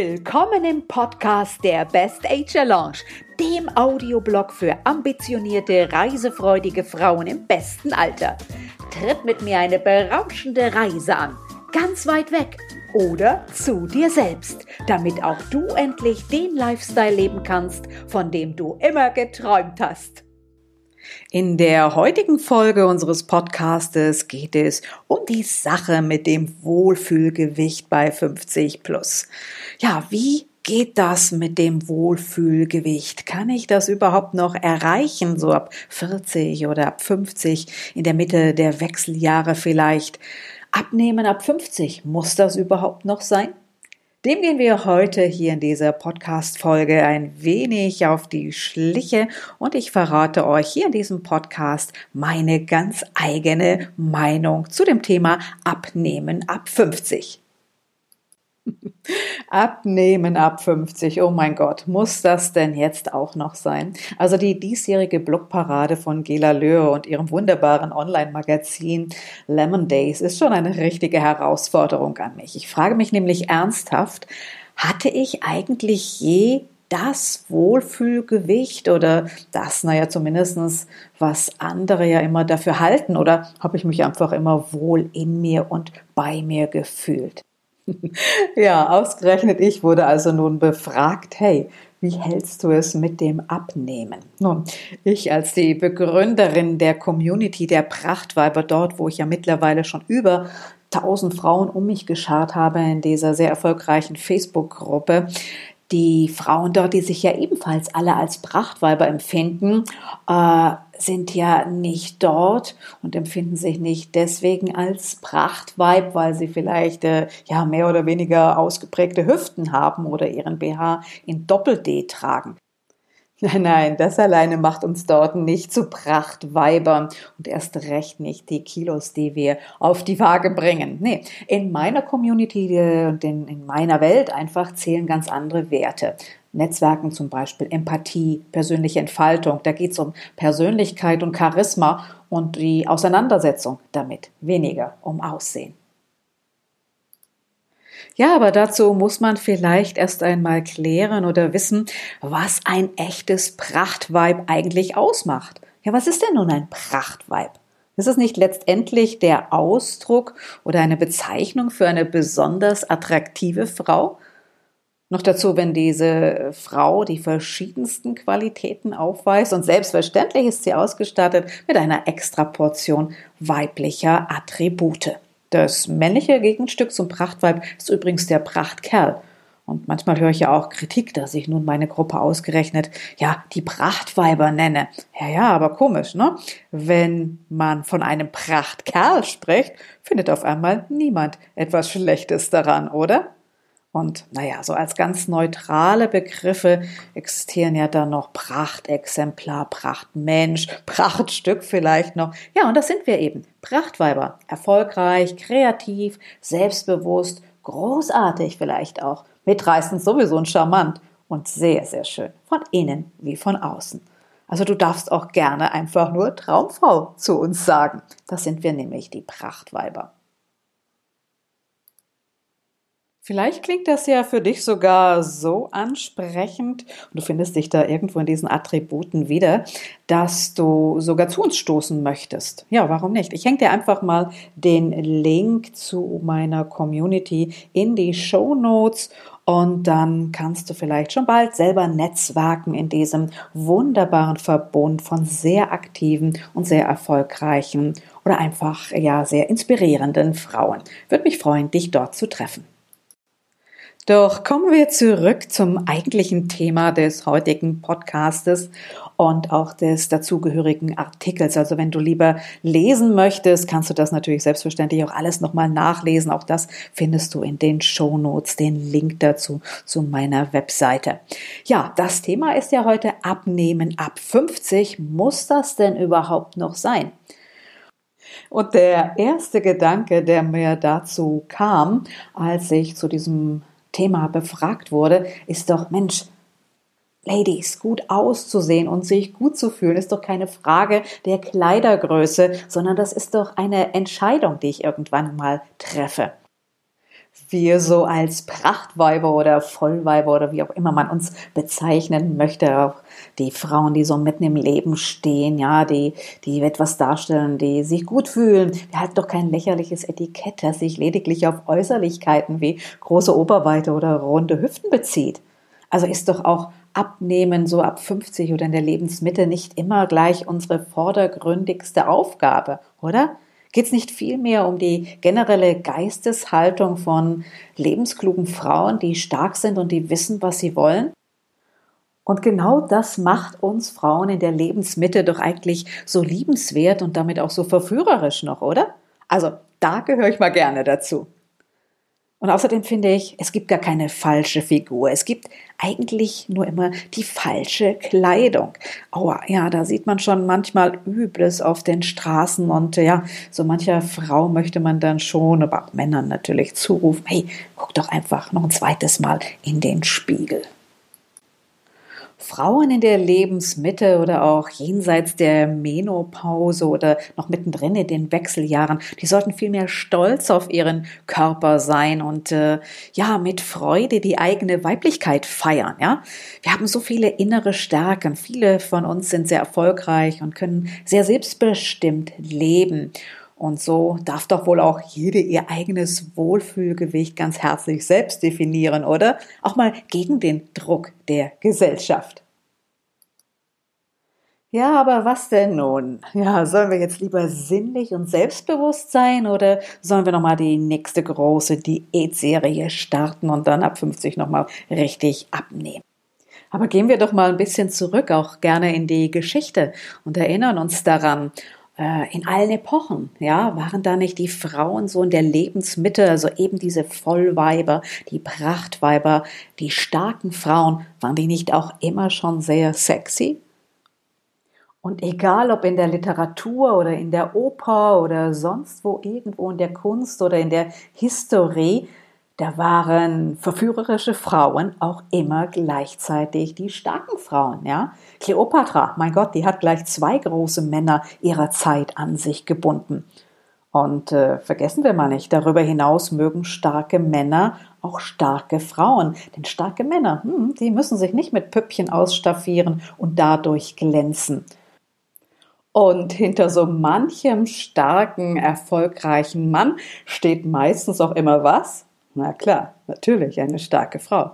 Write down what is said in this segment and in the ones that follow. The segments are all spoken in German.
Willkommen im Podcast der Best Age Lounge, dem Audioblog für ambitionierte, reisefreudige Frauen im besten Alter. Tritt mit mir eine berauschende Reise an, ganz weit weg oder zu dir selbst, damit auch du endlich den Lifestyle leben kannst, von dem du immer geträumt hast. In der heutigen Folge unseres Podcastes geht es um die Sache mit dem Wohlfühlgewicht bei 50 plus. Ja, wie geht das mit dem Wohlfühlgewicht? Kann ich das überhaupt noch erreichen, so ab 40 oder ab 50, in der Mitte der Wechseljahre vielleicht? Abnehmen ab 50, muss das überhaupt noch sein? Dem gehen wir heute hier in dieser Podcast-Folge ein wenig auf die Schliche und ich verrate euch hier in diesem Podcast meine ganz eigene Meinung zu dem Thema Abnehmen ab 50. Abnehmen ab 50. Oh mein Gott, muss das denn jetzt auch noch sein? Also die diesjährige Blogparade von Gela Löhr und ihrem wunderbaren Online-Magazin Lemon Days ist schon eine richtige Herausforderung an mich. Ich frage mich nämlich ernsthaft, hatte ich eigentlich je das Wohlfühlgewicht oder das, naja, zumindestens was andere ja immer dafür halten oder habe ich mich einfach immer wohl in mir und bei mir gefühlt? Ja, ausgerechnet ich wurde also nun befragt, hey, wie hältst du es mit dem Abnehmen? Nun, ich als die Begründerin der Community der Prachtweiber dort, wo ich ja mittlerweile schon über 1000 Frauen um mich geschart habe in dieser sehr erfolgreichen Facebook-Gruppe, die Frauen dort, die sich ja ebenfalls alle als Prachtweiber empfinden, äh, sind ja nicht dort und empfinden sich nicht deswegen als Prachtweib, weil sie vielleicht äh, ja mehr oder weniger ausgeprägte Hüften haben oder ihren BH in Doppel-D tragen. Nein, nein, das alleine macht uns dort nicht zu Prachtweibern und erst recht nicht die Kilos, die wir auf die Waage bringen. Nee, in meiner Community und in, in meiner Welt einfach zählen ganz andere Werte. Netzwerken zum Beispiel, Empathie, persönliche Entfaltung. Da geht es um Persönlichkeit und Charisma und die Auseinandersetzung damit, weniger um Aussehen. Ja, aber dazu muss man vielleicht erst einmal klären oder wissen, was ein echtes Prachtweib eigentlich ausmacht. Ja, was ist denn nun ein Prachtweib? Ist es nicht letztendlich der Ausdruck oder eine Bezeichnung für eine besonders attraktive Frau? Noch dazu, wenn diese Frau die verschiedensten Qualitäten aufweist und selbstverständlich ist sie ausgestattet mit einer Extraportion weiblicher Attribute. Das männliche Gegenstück zum Prachtweib ist übrigens der Prachtkerl. Und manchmal höre ich ja auch Kritik, dass ich nun meine Gruppe ausgerechnet, ja, die Prachtweiber nenne. Ja, ja, aber komisch, ne? Wenn man von einem Prachtkerl spricht, findet auf einmal niemand etwas Schlechtes daran, oder? Und naja, so als ganz neutrale Begriffe existieren ja dann noch Prachtexemplar, Prachtmensch, Prachtstück vielleicht noch. Ja, und das sind wir eben. Prachtweiber. Erfolgreich, kreativ, selbstbewusst, großartig vielleicht auch. Mitreißend sowieso und charmant. Und sehr, sehr schön. Von innen wie von außen. Also du darfst auch gerne einfach nur Traumfrau zu uns sagen. Das sind wir nämlich, die Prachtweiber. Vielleicht klingt das ja für dich sogar so ansprechend und du findest dich da irgendwo in diesen Attributen wieder, dass du sogar zu uns stoßen möchtest. Ja, warum nicht? Ich hänge dir einfach mal den Link zu meiner Community in die Show Notes und dann kannst du vielleicht schon bald selber netzwerken in diesem wunderbaren Verbund von sehr aktiven und sehr erfolgreichen oder einfach ja sehr inspirierenden Frauen. Würde mich freuen, dich dort zu treffen. Doch kommen wir zurück zum eigentlichen Thema des heutigen Podcastes und auch des dazugehörigen Artikels. Also wenn du lieber lesen möchtest, kannst du das natürlich selbstverständlich auch alles nochmal nachlesen. Auch das findest du in den Show Notes, den Link dazu zu meiner Webseite. Ja, das Thema ist ja heute Abnehmen ab 50. Muss das denn überhaupt noch sein? Und der erste Gedanke, der mir dazu kam, als ich zu diesem Thema befragt wurde, ist doch, Mensch, Ladies, gut auszusehen und sich gut zu fühlen, ist doch keine Frage der Kleidergröße, sondern das ist doch eine Entscheidung, die ich irgendwann mal treffe. Wir so als Prachtweiber oder Vollweiber oder wie auch immer man uns bezeichnen möchte, auch die Frauen, die so mitten im Leben stehen, ja, die, die etwas darstellen, die sich gut fühlen. Wir halten doch kein lächerliches Etikett, das sich lediglich auf Äußerlichkeiten wie große Oberweite oder runde Hüften bezieht. Also ist doch auch Abnehmen so ab 50 oder in der Lebensmitte nicht immer gleich unsere vordergründigste Aufgabe, oder? Geht es nicht vielmehr um die generelle Geisteshaltung von lebensklugen Frauen, die stark sind und die wissen, was sie wollen? Und genau das macht uns Frauen in der Lebensmitte doch eigentlich so liebenswert und damit auch so verführerisch noch, oder? Also da gehöre ich mal gerne dazu. Und außerdem finde ich, es gibt gar keine falsche Figur. Es gibt eigentlich nur immer die falsche Kleidung. Aua, ja, da sieht man schon manchmal Übles auf den Straßen und ja, so mancher Frau möchte man dann schon, aber auch Männern natürlich zurufen, hey, guck doch einfach noch ein zweites Mal in den Spiegel. Frauen in der Lebensmitte oder auch jenseits der Menopause oder noch mittendrin in den Wechseljahren, die sollten viel mehr stolz auf ihren Körper sein und äh, ja, mit Freude die eigene Weiblichkeit feiern, ja? Wir haben so viele innere Stärken. Viele von uns sind sehr erfolgreich und können sehr selbstbestimmt leben. Und so darf doch wohl auch jede ihr eigenes Wohlfühlgewicht ganz herzlich selbst definieren, oder? Auch mal gegen den Druck der Gesellschaft. Ja, aber was denn nun? Ja, sollen wir jetzt lieber sinnlich und selbstbewusst sein oder sollen wir nochmal die nächste große Diätserie starten und dann ab 50 nochmal richtig abnehmen? Aber gehen wir doch mal ein bisschen zurück, auch gerne in die Geschichte und erinnern uns daran, in allen Epochen, ja, waren da nicht die Frauen so in der Lebensmitte, also eben diese Vollweiber, die Prachtweiber, die starken Frauen, waren die nicht auch immer schon sehr sexy? Und egal ob in der Literatur oder in der Oper oder sonst wo irgendwo in der Kunst oder in der Historie, da waren verführerische Frauen auch immer gleichzeitig die starken Frauen, ja. Kleopatra, mein Gott, die hat gleich zwei große Männer ihrer Zeit an sich gebunden. Und äh, vergessen wir mal nicht, darüber hinaus mögen starke Männer auch starke Frauen. Denn starke Männer, hm, die müssen sich nicht mit Püppchen ausstaffieren und dadurch glänzen. Und hinter so manchem starken, erfolgreichen Mann steht meistens auch immer was? Na klar, natürlich eine starke Frau.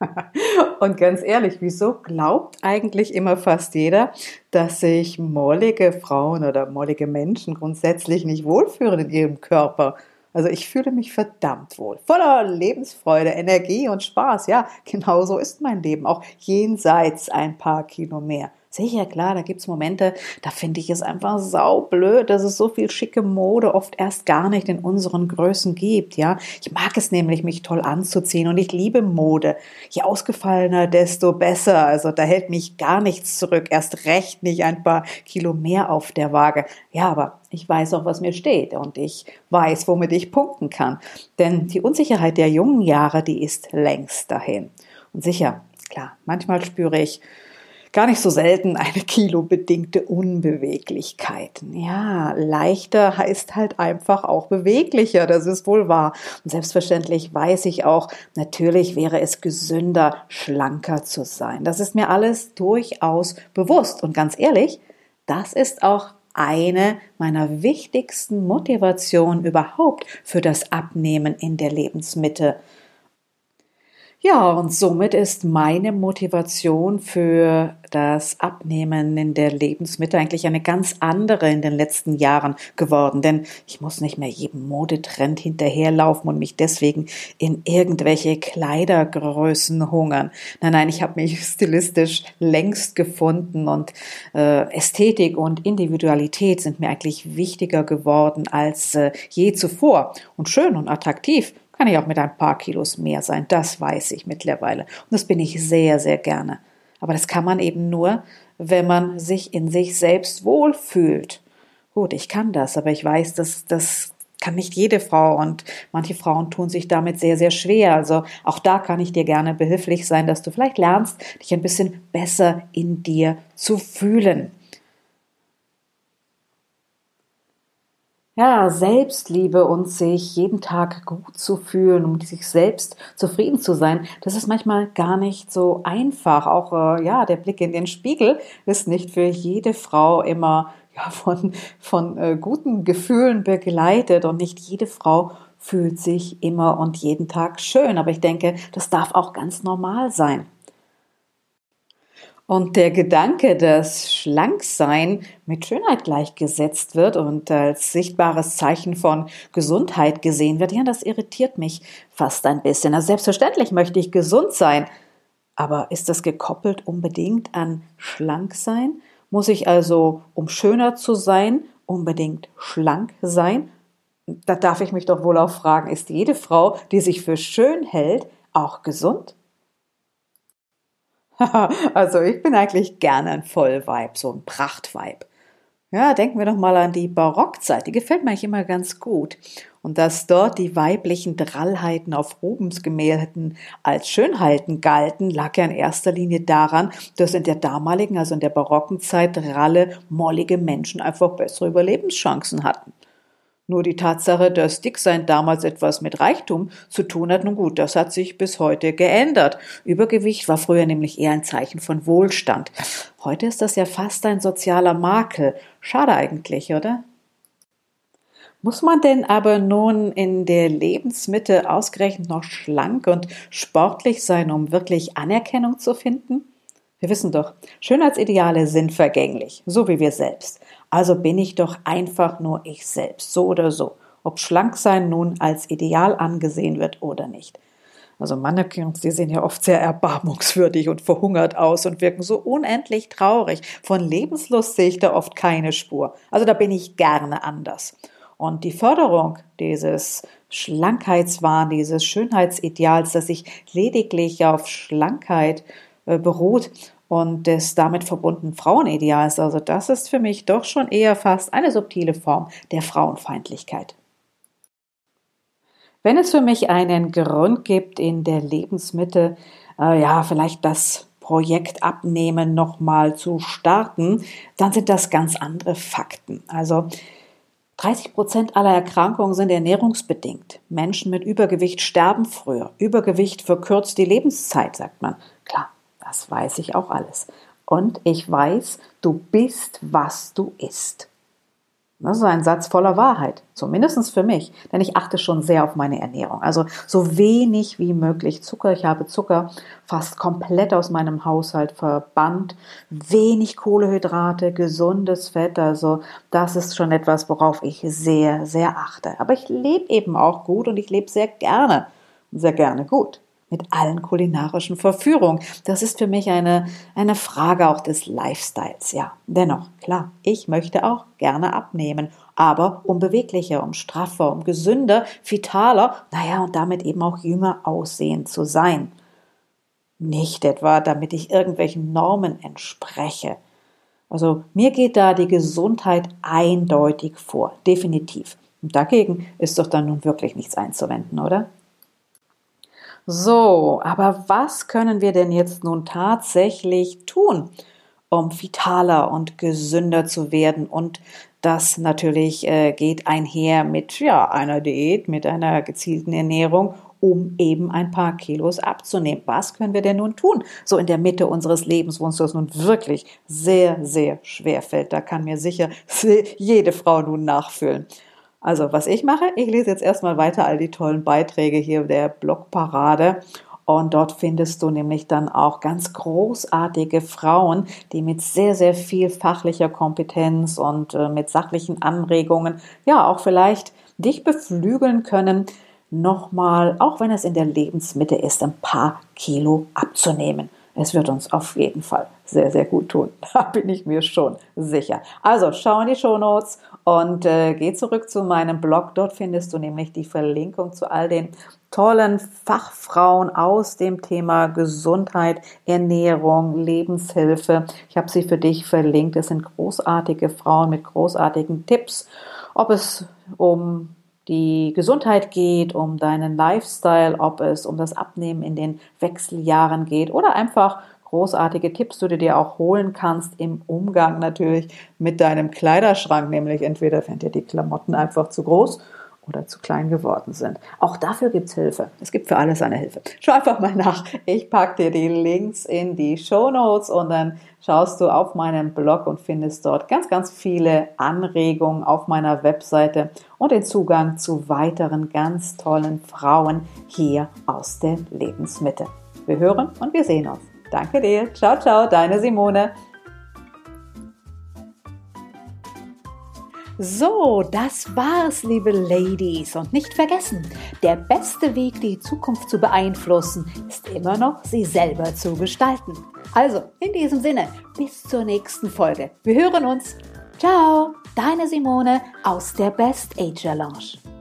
Und ganz ehrlich, wieso glaubt eigentlich immer fast jeder, dass sich mollige Frauen oder mollige Menschen grundsätzlich nicht wohlfühlen in ihrem Körper? Also ich fühle mich verdammt wohl, voller Lebensfreude, Energie und Spaß. Ja, genau so ist mein Leben, auch jenseits ein paar Kilo mehr. Sicher, klar, da gibt's Momente, da finde ich es einfach saublöd, dass es so viel schicke Mode oft erst gar nicht in unseren Größen gibt, ja. Ich mag es nämlich, mich toll anzuziehen und ich liebe Mode. Je ausgefallener, desto besser. Also da hält mich gar nichts zurück, erst recht nicht ein paar Kilo mehr auf der Waage. Ja, aber ich weiß auch, was mir steht und ich weiß, womit ich punkten kann. Denn die Unsicherheit der jungen Jahre, die ist längst dahin. Und sicher, klar, manchmal spüre ich, gar nicht so selten eine kilobedingte Unbeweglichkeit. Ja, leichter heißt halt einfach auch beweglicher, das ist wohl wahr. Und selbstverständlich weiß ich auch, natürlich wäre es gesünder, schlanker zu sein. Das ist mir alles durchaus bewusst. Und ganz ehrlich, das ist auch eine meiner wichtigsten Motivationen überhaupt für das Abnehmen in der Lebensmitte. Ja, und somit ist meine Motivation für das Abnehmen in der Lebensmitte eigentlich eine ganz andere in den letzten Jahren geworden. Denn ich muss nicht mehr jedem Modetrend hinterherlaufen und mich deswegen in irgendwelche Kleidergrößen hungern. Nein, nein, ich habe mich stilistisch längst gefunden und äh, Ästhetik und Individualität sind mir eigentlich wichtiger geworden als äh, je zuvor. Und schön und attraktiv kann ich auch mit ein paar Kilos mehr sein, das weiß ich mittlerweile. Und das bin ich sehr, sehr gerne. Aber das kann man eben nur, wenn man sich in sich selbst wohlfühlt. Gut, ich kann das, aber ich weiß, dass das kann nicht jede Frau und manche Frauen tun sich damit sehr, sehr schwer. Also auch da kann ich dir gerne behilflich sein, dass du vielleicht lernst, dich ein bisschen besser in dir zu fühlen. Ja, Selbstliebe und sich jeden Tag gut zu fühlen, um sich selbst zufrieden zu sein, das ist manchmal gar nicht so einfach. Auch äh, ja, der Blick in den Spiegel ist nicht für jede Frau immer ja, von, von äh, guten Gefühlen begleitet und nicht jede Frau fühlt sich immer und jeden Tag schön. Aber ich denke, das darf auch ganz normal sein. Und der Gedanke, dass Schlanksein mit Schönheit gleichgesetzt wird und als sichtbares Zeichen von Gesundheit gesehen wird, ja, das irritiert mich fast ein bisschen. Also selbstverständlich möchte ich gesund sein, aber ist das gekoppelt unbedingt an Schlanksein? Muss ich also, um schöner zu sein, unbedingt schlank sein? Da darf ich mich doch wohl auch fragen, ist jede Frau, die sich für schön hält, auch gesund? also ich bin eigentlich gerne ein Vollvibe, so ein Prachtvibe. Ja, denken wir doch mal an die Barockzeit. Die gefällt mir eigentlich immer ganz gut. Und dass dort die weiblichen Drallheiten auf Rubens Gemälden als Schönheiten galten, lag ja in erster Linie daran, dass in der damaligen, also in der barocken Zeit, dralle, mollige Menschen einfach bessere Überlebenschancen hatten. Nur die Tatsache, dass Dicksein damals etwas mit Reichtum zu tun hat, nun gut, das hat sich bis heute geändert. Übergewicht war früher nämlich eher ein Zeichen von Wohlstand. Heute ist das ja fast ein sozialer Makel. Schade eigentlich, oder? Muss man denn aber nun in der Lebensmitte ausgerechnet noch schlank und sportlich sein, um wirklich Anerkennung zu finden? Wir wissen doch, Schönheitsideale sind vergänglich, so wie wir selbst. Also bin ich doch einfach nur ich selbst, so oder so, ob schlank sein nun als Ideal angesehen wird oder nicht. Also Mannequins, die sehen ja oft sehr erbarmungswürdig und verhungert aus und wirken so unendlich traurig. Von Lebenslust sehe ich da oft keine Spur. Also da bin ich gerne anders. Und die Förderung dieses Schlankheitswahn, dieses Schönheitsideals, das sich lediglich auf Schlankheit äh, beruht und des damit verbundenen Frauenideals. Also das ist für mich doch schon eher fast eine subtile Form der Frauenfeindlichkeit. Wenn es für mich einen Grund gibt, in der Lebensmitte, äh, ja, vielleicht das Projekt Abnehmen nochmal zu starten, dann sind das ganz andere Fakten. Also 30 Prozent aller Erkrankungen sind ernährungsbedingt. Menschen mit Übergewicht sterben früher. Übergewicht verkürzt die Lebenszeit, sagt man. Klar, das weiß ich auch alles. Und ich weiß, du bist, was du isst. Das ist ein Satz voller Wahrheit, zumindest für mich, denn ich achte schon sehr auf meine Ernährung. Also so wenig wie möglich Zucker. Ich habe Zucker fast komplett aus meinem Haushalt verbannt. Wenig Kohlehydrate, gesundes Fett. Also das ist schon etwas, worauf ich sehr, sehr achte. Aber ich lebe eben auch gut und ich lebe sehr gerne. Sehr gerne gut mit allen kulinarischen Verführungen. Das ist für mich eine, eine Frage auch des Lifestyles, ja. Dennoch, klar, ich möchte auch gerne abnehmen, aber um beweglicher, um straffer, um gesünder, vitaler, naja, und damit eben auch jünger aussehen zu sein. Nicht etwa, damit ich irgendwelchen Normen entspreche. Also mir geht da die Gesundheit eindeutig vor, definitiv. Und dagegen ist doch dann nun wirklich nichts einzuwenden, oder? So, aber was können wir denn jetzt nun tatsächlich tun, um vitaler und gesünder zu werden? Und das natürlich äh, geht einher mit ja, einer Diät, mit einer gezielten Ernährung, um eben ein paar Kilos abzunehmen. Was können wir denn nun tun? So in der Mitte unseres Lebens, wo uns das nun wirklich sehr, sehr schwer fällt. Da kann mir sicher jede Frau nun nachfüllen. Also, was ich mache, ich lese jetzt erstmal weiter all die tollen Beiträge hier der Blogparade. Und dort findest du nämlich dann auch ganz großartige Frauen, die mit sehr, sehr viel fachlicher Kompetenz und äh, mit sachlichen Anregungen, ja, auch vielleicht dich beflügeln können, nochmal, auch wenn es in der Lebensmitte ist, ein paar Kilo abzunehmen. Es wird uns auf jeden Fall sehr, sehr gut tun. Da bin ich mir schon sicher. Also schau in die Show Notes und äh, geh zurück zu meinem Blog. Dort findest du nämlich die Verlinkung zu all den tollen Fachfrauen aus dem Thema Gesundheit, Ernährung, Lebenshilfe. Ich habe sie für dich verlinkt. Es sind großartige Frauen mit großartigen Tipps, ob es um die Gesundheit geht, um deinen Lifestyle, ob es um das Abnehmen in den Wechseljahren geht oder einfach großartige Tipps du dir auch holen kannst im Umgang natürlich mit deinem Kleiderschrank, nämlich entweder fände dir die Klamotten einfach zu groß oder zu klein geworden sind. Auch dafür gibt's Hilfe. Es gibt für alles eine Hilfe. Schau einfach mal nach. Ich packe dir die Links in die Show Notes und dann schaust du auf meinem Blog und findest dort ganz, ganz viele Anregungen auf meiner Webseite und den Zugang zu weiteren ganz tollen Frauen hier aus der Lebensmitte. Wir hören und wir sehen uns. Danke dir. Ciao, ciao, deine Simone. So, das war's, liebe Ladies. Und nicht vergessen, der beste Weg, die Zukunft zu beeinflussen, ist immer noch, sie selber zu gestalten. Also, in diesem Sinne, bis zur nächsten Folge. Wir hören uns. Ciao, deine Simone aus der Best Age Lounge.